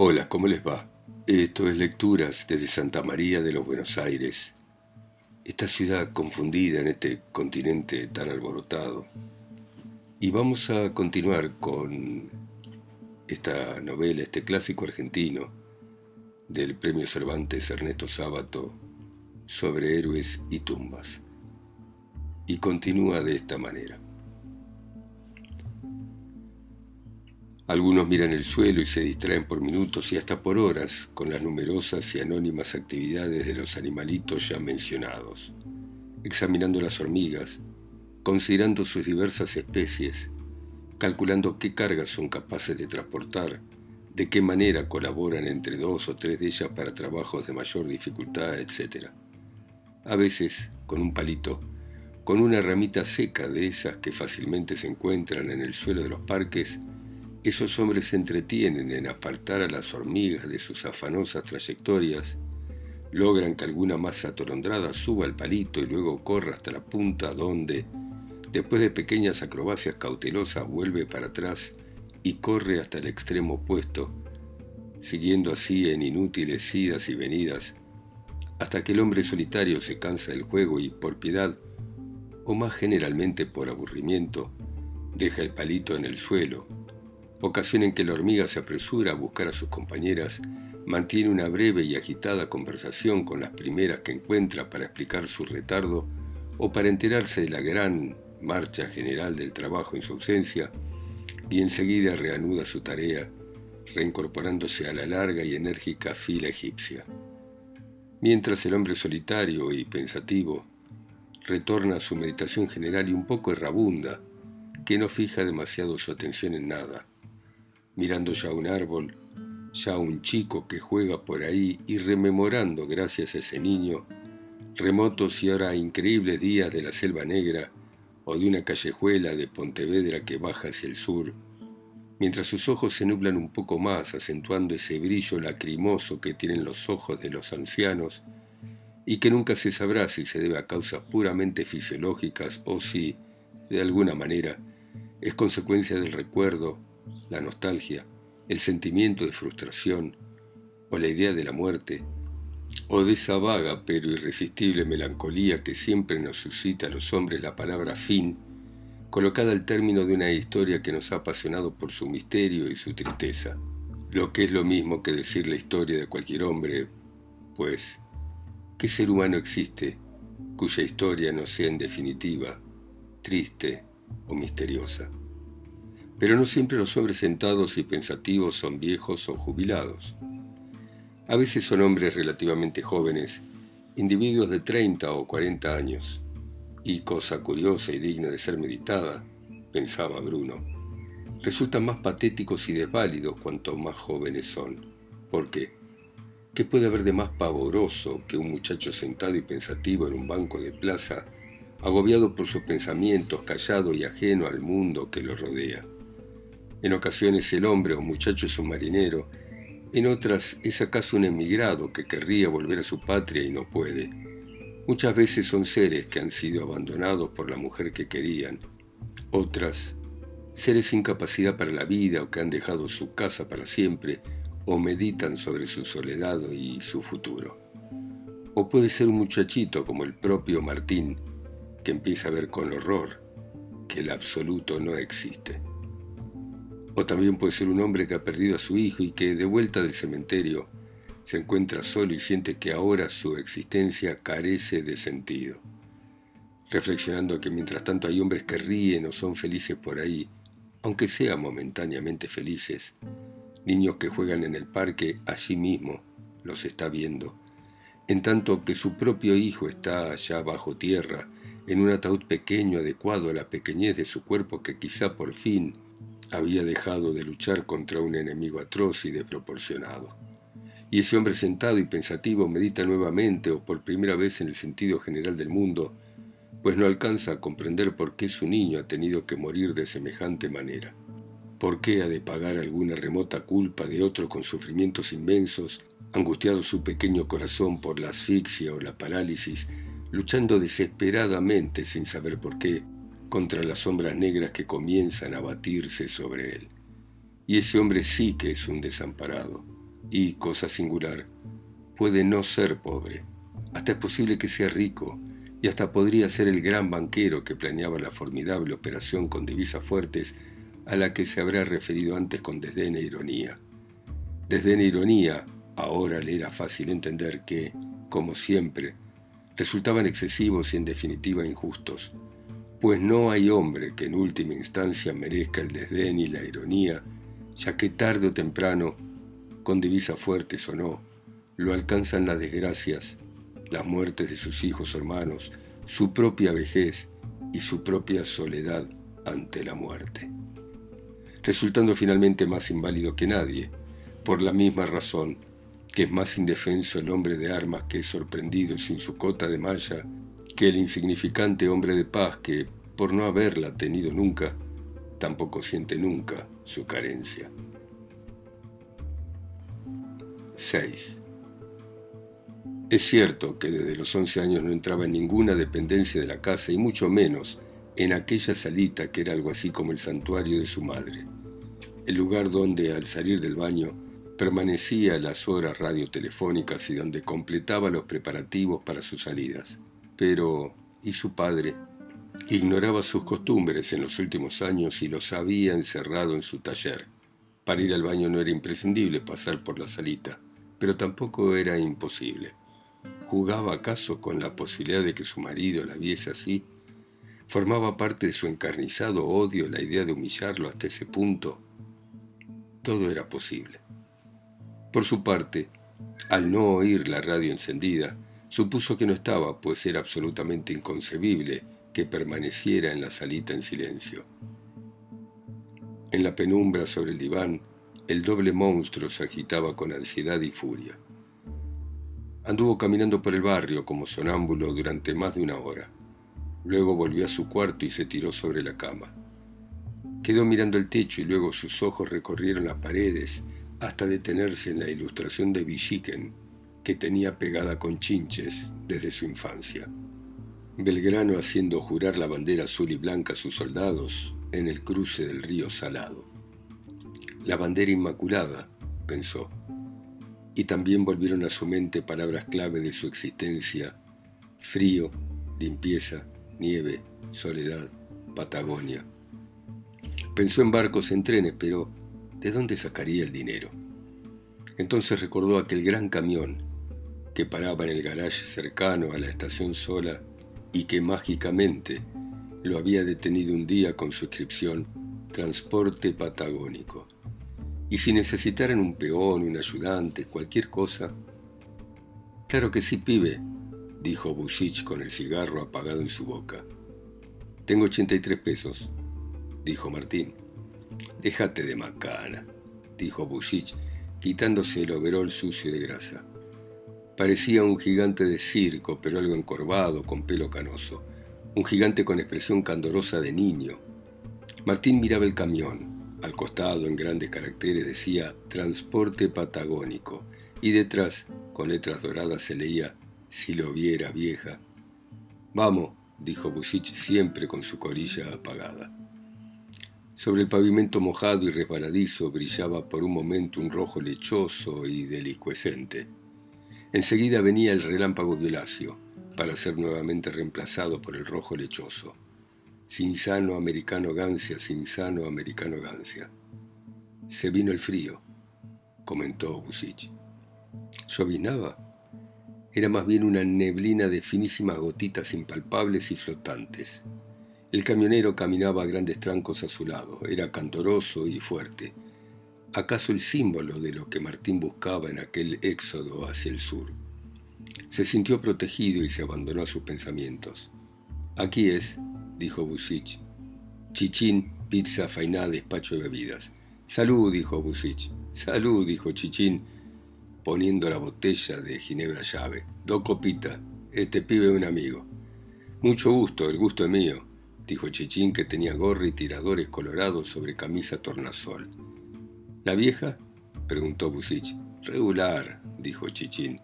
Hola, ¿cómo les va? Esto es Lecturas desde Santa María de los Buenos Aires, esta ciudad confundida en este continente tan alborotado. Y vamos a continuar con esta novela, este clásico argentino del Premio Cervantes Ernesto Sábato sobre héroes y tumbas. Y continúa de esta manera. Algunos miran el suelo y se distraen por minutos y hasta por horas con las numerosas y anónimas actividades de los animalitos ya mencionados, examinando las hormigas, considerando sus diversas especies, calculando qué cargas son capaces de transportar, de qué manera colaboran entre dos o tres de ellas para trabajos de mayor dificultad, etc. A veces, con un palito, con una ramita seca de esas que fácilmente se encuentran en el suelo de los parques, esos hombres se entretienen en apartar a las hormigas de sus afanosas trayectorias, logran que alguna masa atolondrada suba al palito y luego corra hasta la punta donde, después de pequeñas acrobacias cautelosas, vuelve para atrás y corre hasta el extremo opuesto, siguiendo así en inútiles idas y venidas, hasta que el hombre solitario se cansa del juego y por piedad, o más generalmente por aburrimiento, deja el palito en el suelo ocasión en que la hormiga se apresura a buscar a sus compañeras, mantiene una breve y agitada conversación con las primeras que encuentra para explicar su retardo o para enterarse de la gran marcha general del trabajo en su ausencia, y enseguida reanuda su tarea, reincorporándose a la larga y enérgica fila egipcia. Mientras el hombre solitario y pensativo retorna a su meditación general y un poco errabunda, que no fija demasiado su atención en nada, mirando ya un árbol, ya un chico que juega por ahí y rememorando, gracias a ese niño, remotos y ahora increíbles días de la selva negra o de una callejuela de Pontevedra que baja hacia el sur, mientras sus ojos se nublan un poco más, acentuando ese brillo lacrimoso que tienen los ojos de los ancianos y que nunca se sabrá si se debe a causas puramente fisiológicas o si, de alguna manera, es consecuencia del recuerdo la nostalgia, el sentimiento de frustración o la idea de la muerte, o de esa vaga pero irresistible melancolía que siempre nos suscita a los hombres la palabra fin, colocada al término de una historia que nos ha apasionado por su misterio y su tristeza, lo que es lo mismo que decir la historia de cualquier hombre, pues, ¿qué ser humano existe cuya historia no sea en definitiva triste o misteriosa? Pero no siempre los hombres sentados y pensativos son viejos o jubilados. A veces son hombres relativamente jóvenes, individuos de 30 o 40 años. Y cosa curiosa y digna de ser meditada, pensaba Bruno, resultan más patéticos y desválidos cuanto más jóvenes son. ¿Por qué? ¿Qué puede haber de más pavoroso que un muchacho sentado y pensativo en un banco de plaza, agobiado por sus pensamientos, callado y ajeno al mundo que lo rodea? En ocasiones el hombre o muchacho es un marinero, en otras es acaso un emigrado que querría volver a su patria y no puede. Muchas veces son seres que han sido abandonados por la mujer que querían, otras seres sin capacidad para la vida o que han dejado su casa para siempre o meditan sobre su soledad y su futuro. O puede ser un muchachito como el propio Martín, que empieza a ver con horror que el absoluto no existe. O también puede ser un hombre que ha perdido a su hijo y que, de vuelta del cementerio, se encuentra solo y siente que ahora su existencia carece de sentido. Reflexionando que mientras tanto hay hombres que ríen o son felices por ahí, aunque sean momentáneamente felices, niños que juegan en el parque allí mismo, los está viendo, en tanto que su propio hijo está allá bajo tierra, en un ataúd pequeño adecuado a la pequeñez de su cuerpo que quizá por fin había dejado de luchar contra un enemigo atroz y desproporcionado. Y ese hombre sentado y pensativo medita nuevamente o por primera vez en el sentido general del mundo, pues no alcanza a comprender por qué su niño ha tenido que morir de semejante manera. ¿Por qué ha de pagar alguna remota culpa de otro con sufrimientos inmensos, angustiado su pequeño corazón por la asfixia o la parálisis, luchando desesperadamente sin saber por qué, contra las sombras negras que comienzan a batirse sobre él. Y ese hombre sí que es un desamparado, y, cosa singular, puede no ser pobre. Hasta es posible que sea rico y hasta podría ser el gran banquero que planeaba la formidable operación con divisas fuertes a la que se habrá referido antes con desdén e ironía. Desdén e ironía, ahora le era fácil entender que, como siempre, resultaban excesivos y en definitiva injustos, pues no hay hombre que en última instancia merezca el desdén y la ironía, ya que tarde o temprano, con divisas fuertes o no, lo alcanzan las desgracias, las muertes de sus hijos o hermanos, su propia vejez y su propia soledad ante la muerte, resultando finalmente más inválido que nadie, por la misma razón que es más indefenso el hombre de armas que es sorprendido sin su cota de malla que el insignificante hombre de paz que, por no haberla tenido nunca, tampoco siente nunca su carencia. 6. Es cierto que desde los 11 años no entraba en ninguna dependencia de la casa y mucho menos en aquella salita que era algo así como el santuario de su madre, el lugar donde al salir del baño permanecía las horas radiotelefónicas y donde completaba los preparativos para sus salidas. Pero, ¿y su padre? Ignoraba sus costumbres en los últimos años y los había encerrado en su taller. Para ir al baño no era imprescindible pasar por la salita, pero tampoco era imposible. ¿Jugaba acaso con la posibilidad de que su marido la viese así? ¿Formaba parte de su encarnizado odio la idea de humillarlo hasta ese punto? Todo era posible. Por su parte, al no oír la radio encendida, supuso que no estaba, pues era absolutamente inconcebible que permaneciera en la salita en silencio. En la penumbra sobre el diván, el doble monstruo se agitaba con ansiedad y furia. Anduvo caminando por el barrio como sonámbulo durante más de una hora. Luego volvió a su cuarto y se tiró sobre la cama. Quedó mirando el techo y luego sus ojos recorrieron las paredes hasta detenerse en la ilustración de Villiquen que tenía pegada con chinches desde su infancia. Belgrano haciendo jurar la bandera azul y blanca a sus soldados en el cruce del río Salado. La bandera inmaculada, pensó, y también volvieron a su mente palabras clave de su existencia, frío, limpieza, nieve, soledad, Patagonia. Pensó en barcos, en trenes, pero ¿de dónde sacaría el dinero? Entonces recordó aquel gran camión que paraba en el garaje cercano a la estación sola y que mágicamente lo había detenido un día con su inscripción Transporte Patagónico. Y si necesitaran un peón, un ayudante, cualquier cosa. Claro que sí, pibe, dijo Busich con el cigarro apagado en su boca. Tengo 83 pesos, dijo Martín. Déjate de macana, dijo Busich, quitándose el overol sucio de grasa. Parecía un gigante de circo, pero algo encorvado, con pelo canoso. Un gigante con expresión candorosa de niño. Martín miraba el camión. Al costado, en grandes caracteres, decía Transporte Patagónico. Y detrás, con letras doradas, se leía Si lo viera, vieja. Vamos, dijo Busich siempre con su colilla apagada. Sobre el pavimento mojado y resbaladizo brillaba por un momento un rojo lechoso y deliscuescente. Enseguida venía el relámpago violáceo, para ser nuevamente reemplazado por el rojo lechoso. Sinsano americano gancia, sinsano americano gancia. Se vino el frío, comentó Busich. ¿Llovinaba? Era más bien una neblina de finísimas gotitas impalpables y flotantes. El camionero caminaba a grandes trancos a su lado, era cantoroso y fuerte, acaso el símbolo de lo que Martín buscaba en aquel éxodo hacia el sur. Se sintió protegido y se abandonó a sus pensamientos. Aquí es, dijo Busich. Chichín, pizza, fainá, despacho de bebidas. Salud, dijo Busich. Salud, dijo Chichín, poniendo la botella de ginebra llave. Do copita, este pibe es un amigo. Mucho gusto, el gusto es mío dijo Chichín que tenía gorra y tiradores colorados sobre camisa tornasol. ¿La vieja? preguntó Busich. Regular, dijo Chichín.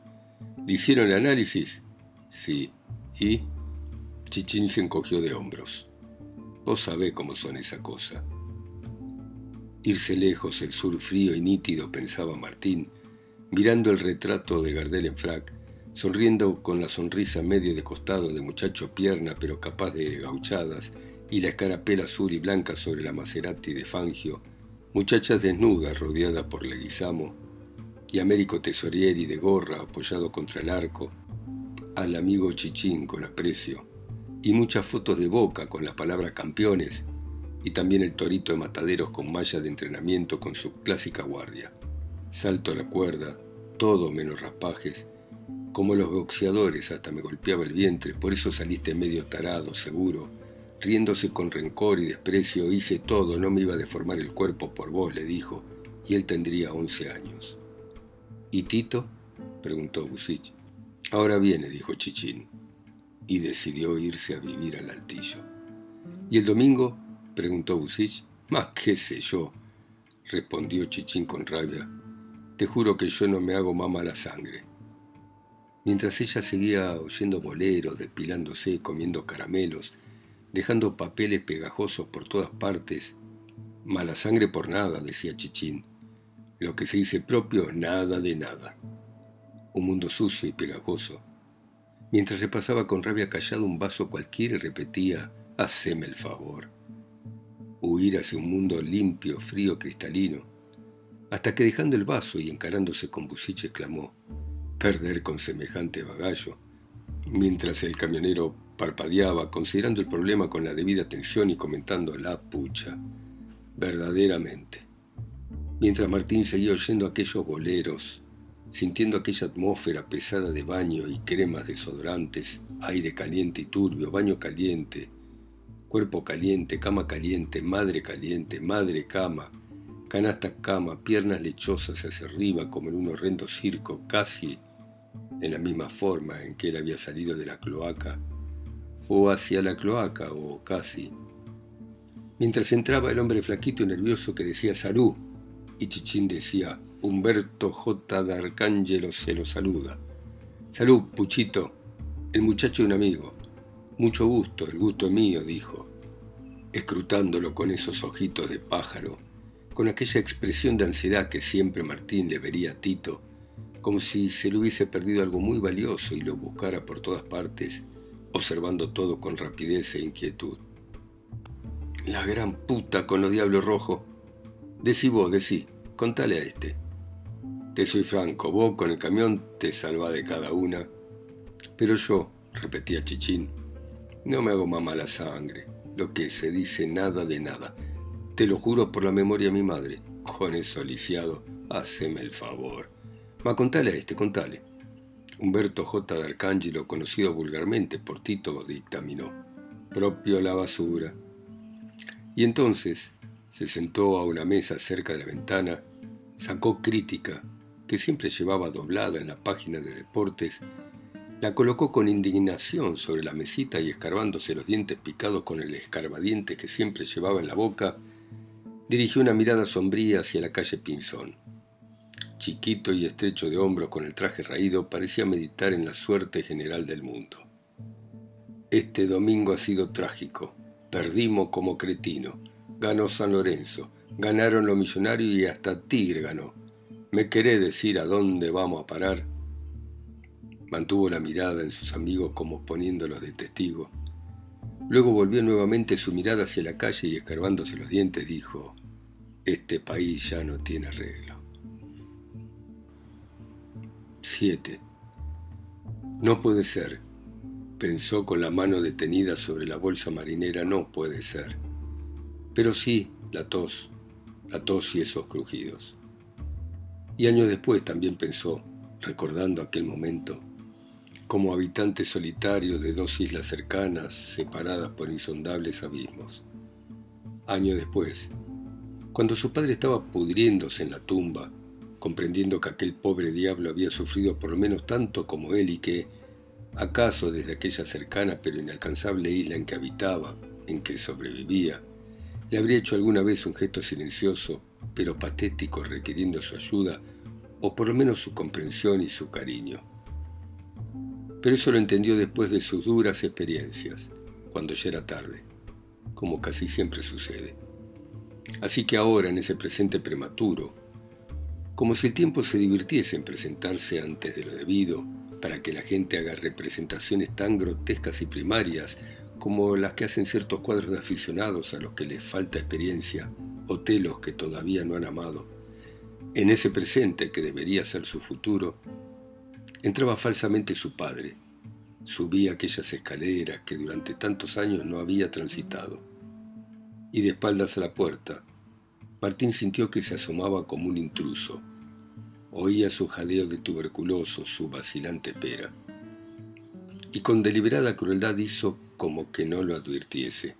¿Le hicieron el análisis? Sí. ¿Y? Chichín se encogió de hombros. Vos sabés cómo son esa cosa. Irse lejos, el sur frío y nítido, pensaba Martín, mirando el retrato de Gardel en frac, sonriendo con la sonrisa medio de costado de muchacho pierna pero capaz de gauchadas, y la escarapela azul y blanca sobre la Maserati de Fangio, muchachas desnudas rodeadas por Leguizamo, y Américo Tesorieri de gorra apoyado contra el arco, al amigo Chichín con aprecio, y muchas fotos de boca con la palabra campeones, y también el torito de mataderos con malla de entrenamiento con su clásica guardia. Salto a la cuerda, todo menos raspajes, como los boxeadores hasta me golpeaba el vientre, por eso saliste medio tarado, seguro, riéndose con rencor y desprecio, hice todo, no me iba a deformar el cuerpo por vos, le dijo, y él tendría once años. ¿Y Tito? preguntó Busich. Ahora viene, dijo Chichín, y decidió irse a vivir al altillo. ¿Y el domingo? preguntó Busich. Más qué sé yo, respondió Chichín con rabia. Te juro que yo no me hago más mala sangre. Mientras ella seguía oyendo boleros, despilándose, comiendo caramelos, dejando papeles pegajosos por todas partes, mala sangre por nada, decía Chichín. Lo que se dice propio, nada de nada. Un mundo sucio y pegajoso. Mientras repasaba con rabia callado un vaso cualquiera y repetía, haceme el favor. Huir hacia un mundo limpio, frío, cristalino. Hasta que dejando el vaso y encarándose con Busich exclamó, perder con semejante bagallo. Mientras el camionero parpadeaba, considerando el problema con la debida atención y comentando la pucha. Verdaderamente mientras Martín seguía oyendo aquellos boleros, sintiendo aquella atmósfera pesada de baño y cremas desodorantes, aire caliente y turbio, baño caliente, cuerpo caliente, cama caliente, madre caliente, madre cama, canasta cama, piernas lechosas hacia arriba como en un horrendo circo, casi en la misma forma en que él había salido de la cloaca, o hacia la cloaca, o casi. Mientras entraba el hombre flaquito y nervioso que decía salud, y Chichín decía, Humberto J. D'Arcángelo se lo saluda. Salud, Puchito, el muchacho de un amigo. Mucho gusto, el gusto mío, dijo, escrutándolo con esos ojitos de pájaro, con aquella expresión de ansiedad que siempre Martín le vería a Tito, como si se le hubiese perdido algo muy valioso y lo buscara por todas partes, observando todo con rapidez e inquietud. La gran puta con los diablos rojos, Decí vos, decí, contale a este. Te soy franco, vos con el camión te salvás de cada una. Pero yo, repetía Chichín, no me hago más mala sangre. Lo que se dice nada de nada. Te lo juro por la memoria de mi madre. Con eso lisiado, haceme el favor. Ma contale a este, contale. Humberto J. de Arcángelo, conocido vulgarmente por Tito, dictaminó. Propio la basura. Y entonces, se sentó a una mesa cerca de la ventana, sacó crítica, que siempre llevaba doblada en la página de deportes, la colocó con indignación sobre la mesita y escarbándose los dientes picados con el escarbadiente que siempre llevaba en la boca, dirigió una mirada sombría hacia la calle Pinzón. Chiquito y estrecho de hombros con el traje raído, parecía meditar en la suerte general del mundo. Este domingo ha sido trágico. Perdimos como cretino ganó San Lorenzo, ganaron los millonarios y hasta Tigre ganó. ¿Me querés decir a dónde vamos a parar? Mantuvo la mirada en sus amigos como poniéndolos de testigo. Luego volvió nuevamente su mirada hacia la calle y escarbándose los dientes dijo, este país ya no tiene arreglo. 7. No puede ser, pensó con la mano detenida sobre la bolsa marinera, no puede ser. Pero sí, la tos, la tos y esos crujidos. Y años después también pensó, recordando aquel momento, como habitante solitario de dos islas cercanas separadas por insondables abismos. Años después, cuando su padre estaba pudriéndose en la tumba, comprendiendo que aquel pobre diablo había sufrido por lo menos tanto como él y que, acaso desde aquella cercana pero inalcanzable isla en que habitaba, en que sobrevivía, le habría hecho alguna vez un gesto silencioso, pero patético, requiriendo su ayuda, o por lo menos su comprensión y su cariño. Pero eso lo entendió después de sus duras experiencias, cuando ya era tarde, como casi siempre sucede. Así que ahora, en ese presente prematuro, como si el tiempo se divirtiese en presentarse antes de lo debido, para que la gente haga representaciones tan grotescas y primarias como las que hacen ciertos cuadros de aficionados a los que les falta experiencia o telos que todavía no han amado. En ese presente que debería ser su futuro, entraba falsamente su padre, subía aquellas escaleras que durante tantos años no había transitado, y de espaldas a la puerta, Martín sintió que se asomaba como un intruso. Oía su jadeo de tuberculoso, su vacilante pera. Y con deliberada crueldad hizo como que no lo advirtiese.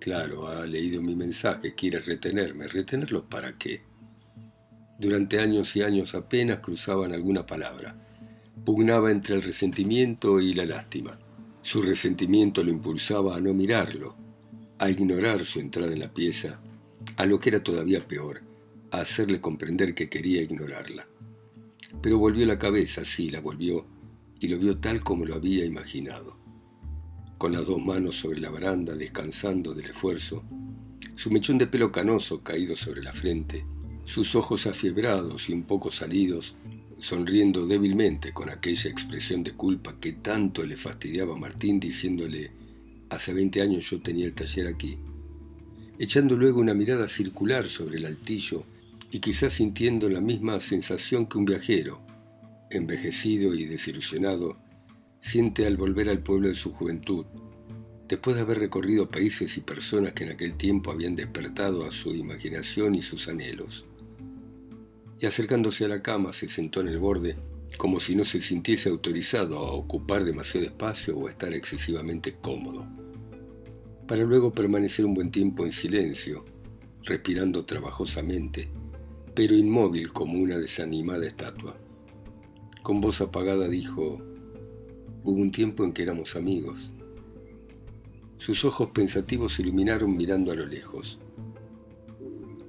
Claro, ha leído mi mensaje, quiere retenerme. ¿Retenerlo para qué? Durante años y años apenas cruzaban alguna palabra. Pugnaba entre el resentimiento y la lástima. Su resentimiento lo impulsaba a no mirarlo, a ignorar su entrada en la pieza a lo que era todavía peor, a hacerle comprender que quería ignorarla. Pero volvió la cabeza, sí, la volvió, y lo vio tal como lo había imaginado. Con las dos manos sobre la baranda, descansando del esfuerzo, su mechón de pelo canoso caído sobre la frente, sus ojos afiebrados y un poco salidos, sonriendo débilmente con aquella expresión de culpa que tanto le fastidiaba a Martín, diciéndole, hace veinte años yo tenía el taller aquí, echando luego una mirada circular sobre el altillo y quizás sintiendo la misma sensación que un viajero, envejecido y desilusionado, siente al volver al pueblo de su juventud, después de haber recorrido países y personas que en aquel tiempo habían despertado a su imaginación y sus anhelos. Y acercándose a la cama se sentó en el borde, como si no se sintiese autorizado a ocupar demasiado espacio o a estar excesivamente cómodo para luego permanecer un buen tiempo en silencio, respirando trabajosamente, pero inmóvil como una desanimada estatua. Con voz apagada dijo, hubo un tiempo en que éramos amigos. Sus ojos pensativos se iluminaron mirando a lo lejos.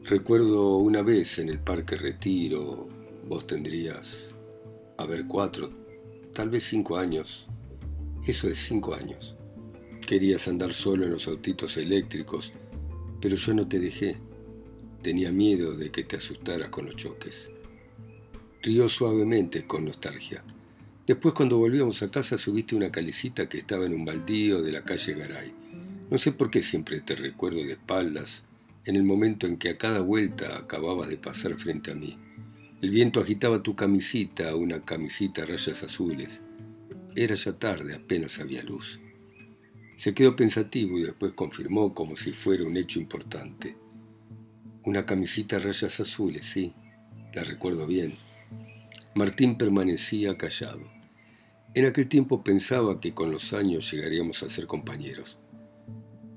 Recuerdo una vez en el Parque Retiro, vos tendrías, a ver, cuatro, tal vez cinco años. Eso es cinco años. Querías andar solo en los autitos eléctricos, pero yo no te dejé. Tenía miedo de que te asustaras con los choques. Rió suavemente con nostalgia. Después cuando volvíamos a casa subiste una calecita que estaba en un baldío de la calle Garay. No sé por qué siempre te recuerdo de espaldas, en el momento en que a cada vuelta acababas de pasar frente a mí. El viento agitaba tu camisita, una camisita a rayas azules. Era ya tarde, apenas había luz. Se quedó pensativo y después confirmó como si fuera un hecho importante. Una camisita a rayas azules, sí, la recuerdo bien. Martín permanecía callado. En aquel tiempo pensaba que con los años llegaríamos a ser compañeros,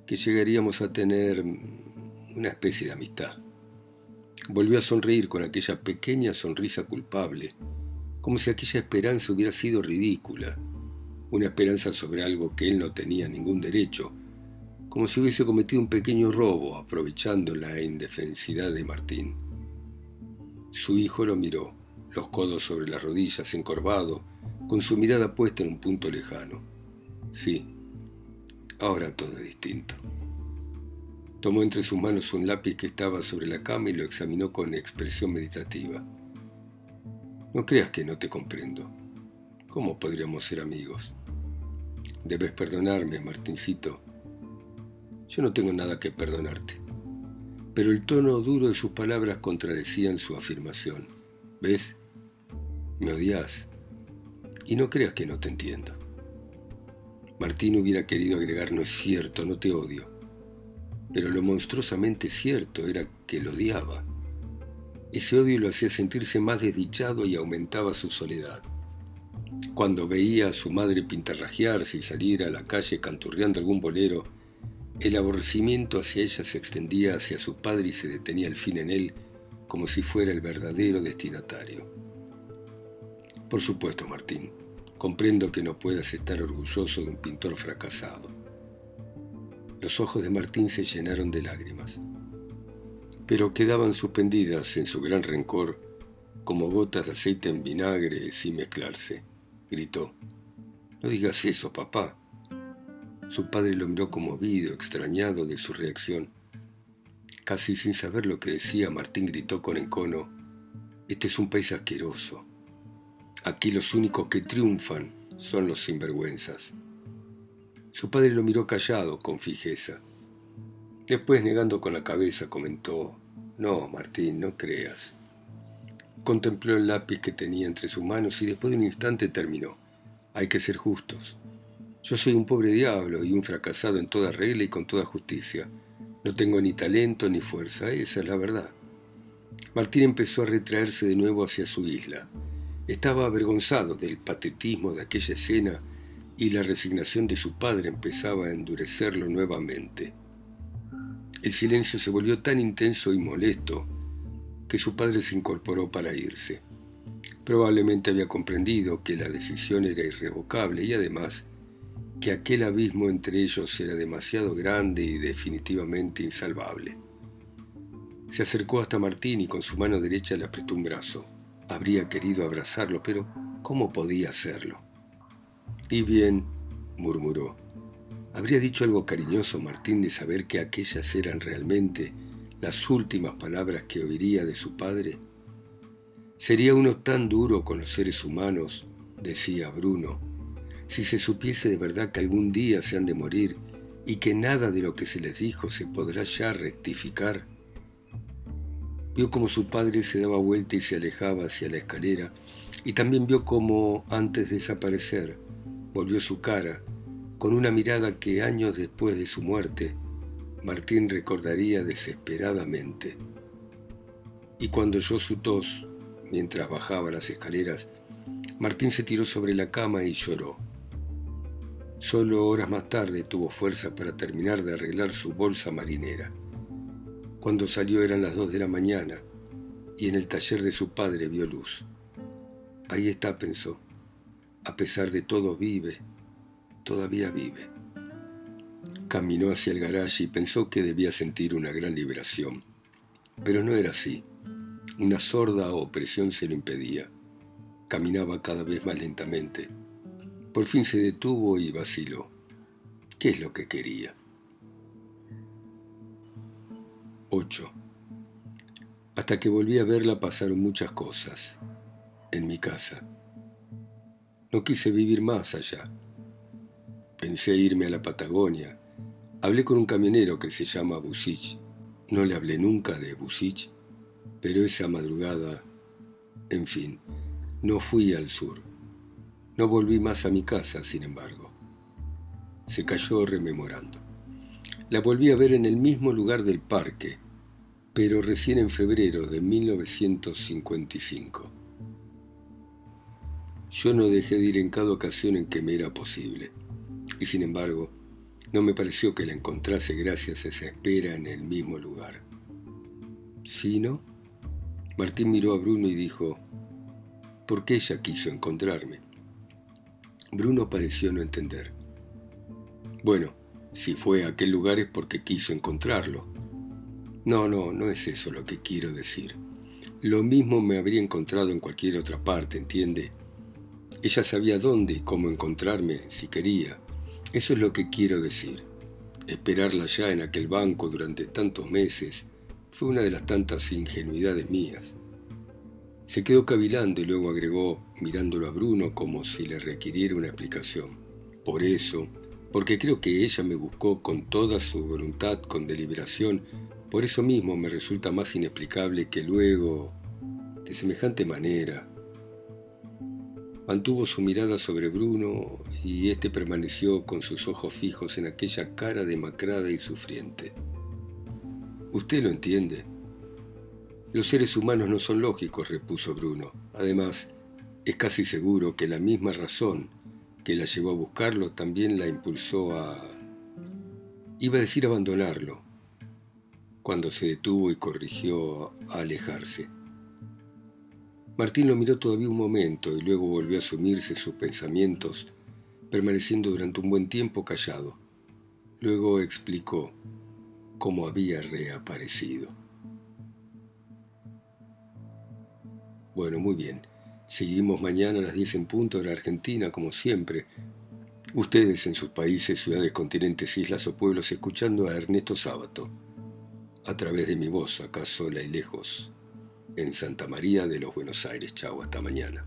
que llegaríamos a tener una especie de amistad. Volvió a sonreír con aquella pequeña sonrisa culpable, como si aquella esperanza hubiera sido ridícula, una esperanza sobre algo que él no tenía ningún derecho, como si hubiese cometido un pequeño robo aprovechando la indefensidad de Martín. Su hijo lo miró, los codos sobre las rodillas, encorvado, con su mirada puesta en un punto lejano. Sí, ahora todo es distinto. Tomó entre sus manos un lápiz que estaba sobre la cama y lo examinó con expresión meditativa. No creas que no te comprendo. ¿Cómo podríamos ser amigos? Debes perdonarme, Martincito. Yo no tengo nada que perdonarte. Pero el tono duro de sus palabras contradecían su afirmación. ¿Ves? Me odias. Y no creas que no te entiendo. Martín hubiera querido agregar, no es cierto, no te odio. Pero lo monstruosamente cierto era que lo odiaba. Ese odio lo hacía sentirse más desdichado y aumentaba su soledad. Cuando veía a su madre pintarrajearse y salir a la calle canturreando algún bolero, el aborrecimiento hacia ella se extendía hacia su padre y se detenía al fin en él como si fuera el verdadero destinatario. Por supuesto, Martín, comprendo que no puedas estar orgulloso de un pintor fracasado. Los ojos de Martín se llenaron de lágrimas, pero quedaban suspendidas en su gran rencor como gotas de aceite en vinagre sin mezclarse gritó. No digas eso, papá. Su padre lo miró conmovido, extrañado de su reacción. Casi sin saber lo que decía, Martín gritó con encono, Este es un país asqueroso. Aquí los únicos que triunfan son los sinvergüenzas. Su padre lo miró callado, con fijeza. Después, negando con la cabeza, comentó, No, Martín, no creas. Contempló el lápiz que tenía entre sus manos y después de un instante terminó. Hay que ser justos. Yo soy un pobre diablo y un fracasado en toda regla y con toda justicia. No tengo ni talento ni fuerza, esa es la verdad. Martín empezó a retraerse de nuevo hacia su isla. Estaba avergonzado del patetismo de aquella escena y la resignación de su padre empezaba a endurecerlo nuevamente. El silencio se volvió tan intenso y molesto que su padre se incorporó para irse. Probablemente había comprendido que la decisión era irrevocable y además que aquel abismo entre ellos era demasiado grande y definitivamente insalvable. Se acercó hasta Martín y con su mano derecha le apretó un brazo. Habría querido abrazarlo, pero ¿cómo podía hacerlo? Y bien, murmuró, ¿habría dicho algo cariñoso Martín de saber que aquellas eran realmente las últimas palabras que oiría de su padre? Sería uno tan duro con los seres humanos, decía Bruno, si se supiese de verdad que algún día se han de morir y que nada de lo que se les dijo se podrá ya rectificar. Vio como su padre se daba vuelta y se alejaba hacia la escalera, y también vio cómo, antes de desaparecer, volvió su cara, con una mirada que años después de su muerte, Martín recordaría desesperadamente. Y cuando oyó su tos, mientras bajaba las escaleras, Martín se tiró sobre la cama y lloró. Solo horas más tarde tuvo fuerza para terminar de arreglar su bolsa marinera. Cuando salió eran las dos de la mañana y en el taller de su padre vio luz. Ahí está, pensó. A pesar de todo vive, todavía vive. Caminó hacia el garaje y pensó que debía sentir una gran liberación. Pero no era así. Una sorda opresión se lo impedía. Caminaba cada vez más lentamente por fin se detuvo y vaciló. ¿Qué es lo que quería? 8. Hasta que volví a verla pasaron muchas cosas. En mi casa. No quise vivir más allá. Pensé irme a la Patagonia. Hablé con un camionero que se llama Busich. No le hablé nunca de Busich, pero esa madrugada, en fin, no fui al sur. No volví más a mi casa, sin embargo. Se cayó rememorando. La volví a ver en el mismo lugar del parque, pero recién en febrero de 1955. Yo no dejé de ir en cada ocasión en que me era posible, y sin embargo, no me pareció que la encontrase gracias a esa espera en el mismo lugar. ¿Sí, no? Martín miró a Bruno y dijo, ¿por qué ella quiso encontrarme? Bruno pareció no entender. Bueno, si fue a aquel lugar es porque quiso encontrarlo. No, no, no es eso lo que quiero decir. Lo mismo me habría encontrado en cualquier otra parte, ¿entiende? Ella sabía dónde y cómo encontrarme si quería. Eso es lo que quiero decir. Esperarla ya en aquel banco durante tantos meses fue una de las tantas ingenuidades mías. Se quedó cavilando y luego agregó, mirándolo a Bruno como si le requiriera una explicación. Por eso, porque creo que ella me buscó con toda su voluntad, con deliberación, por eso mismo me resulta más inexplicable que luego, de semejante manera, mantuvo su mirada sobre Bruno y éste permaneció con sus ojos fijos en aquella cara demacrada y sufriente. Usted lo entiende, los seres humanos no son lógicos, repuso Bruno. Además, es casi seguro que la misma razón que la llevó a buscarlo también la impulsó a... iba a decir abandonarlo, cuando se detuvo y corrigió a alejarse. Martín lo miró todavía un momento y luego volvió a sumirse sus pensamientos, permaneciendo durante un buen tiempo callado. Luego explicó cómo había reaparecido. Bueno, muy bien. Seguimos mañana a las 10 en punto de la Argentina, como siempre. Ustedes en sus países, ciudades, continentes, islas o pueblos, escuchando a Ernesto Sábato, a través de mi voz, acá sola y lejos, en Santa María de los Buenos Aires. Chau, hasta mañana.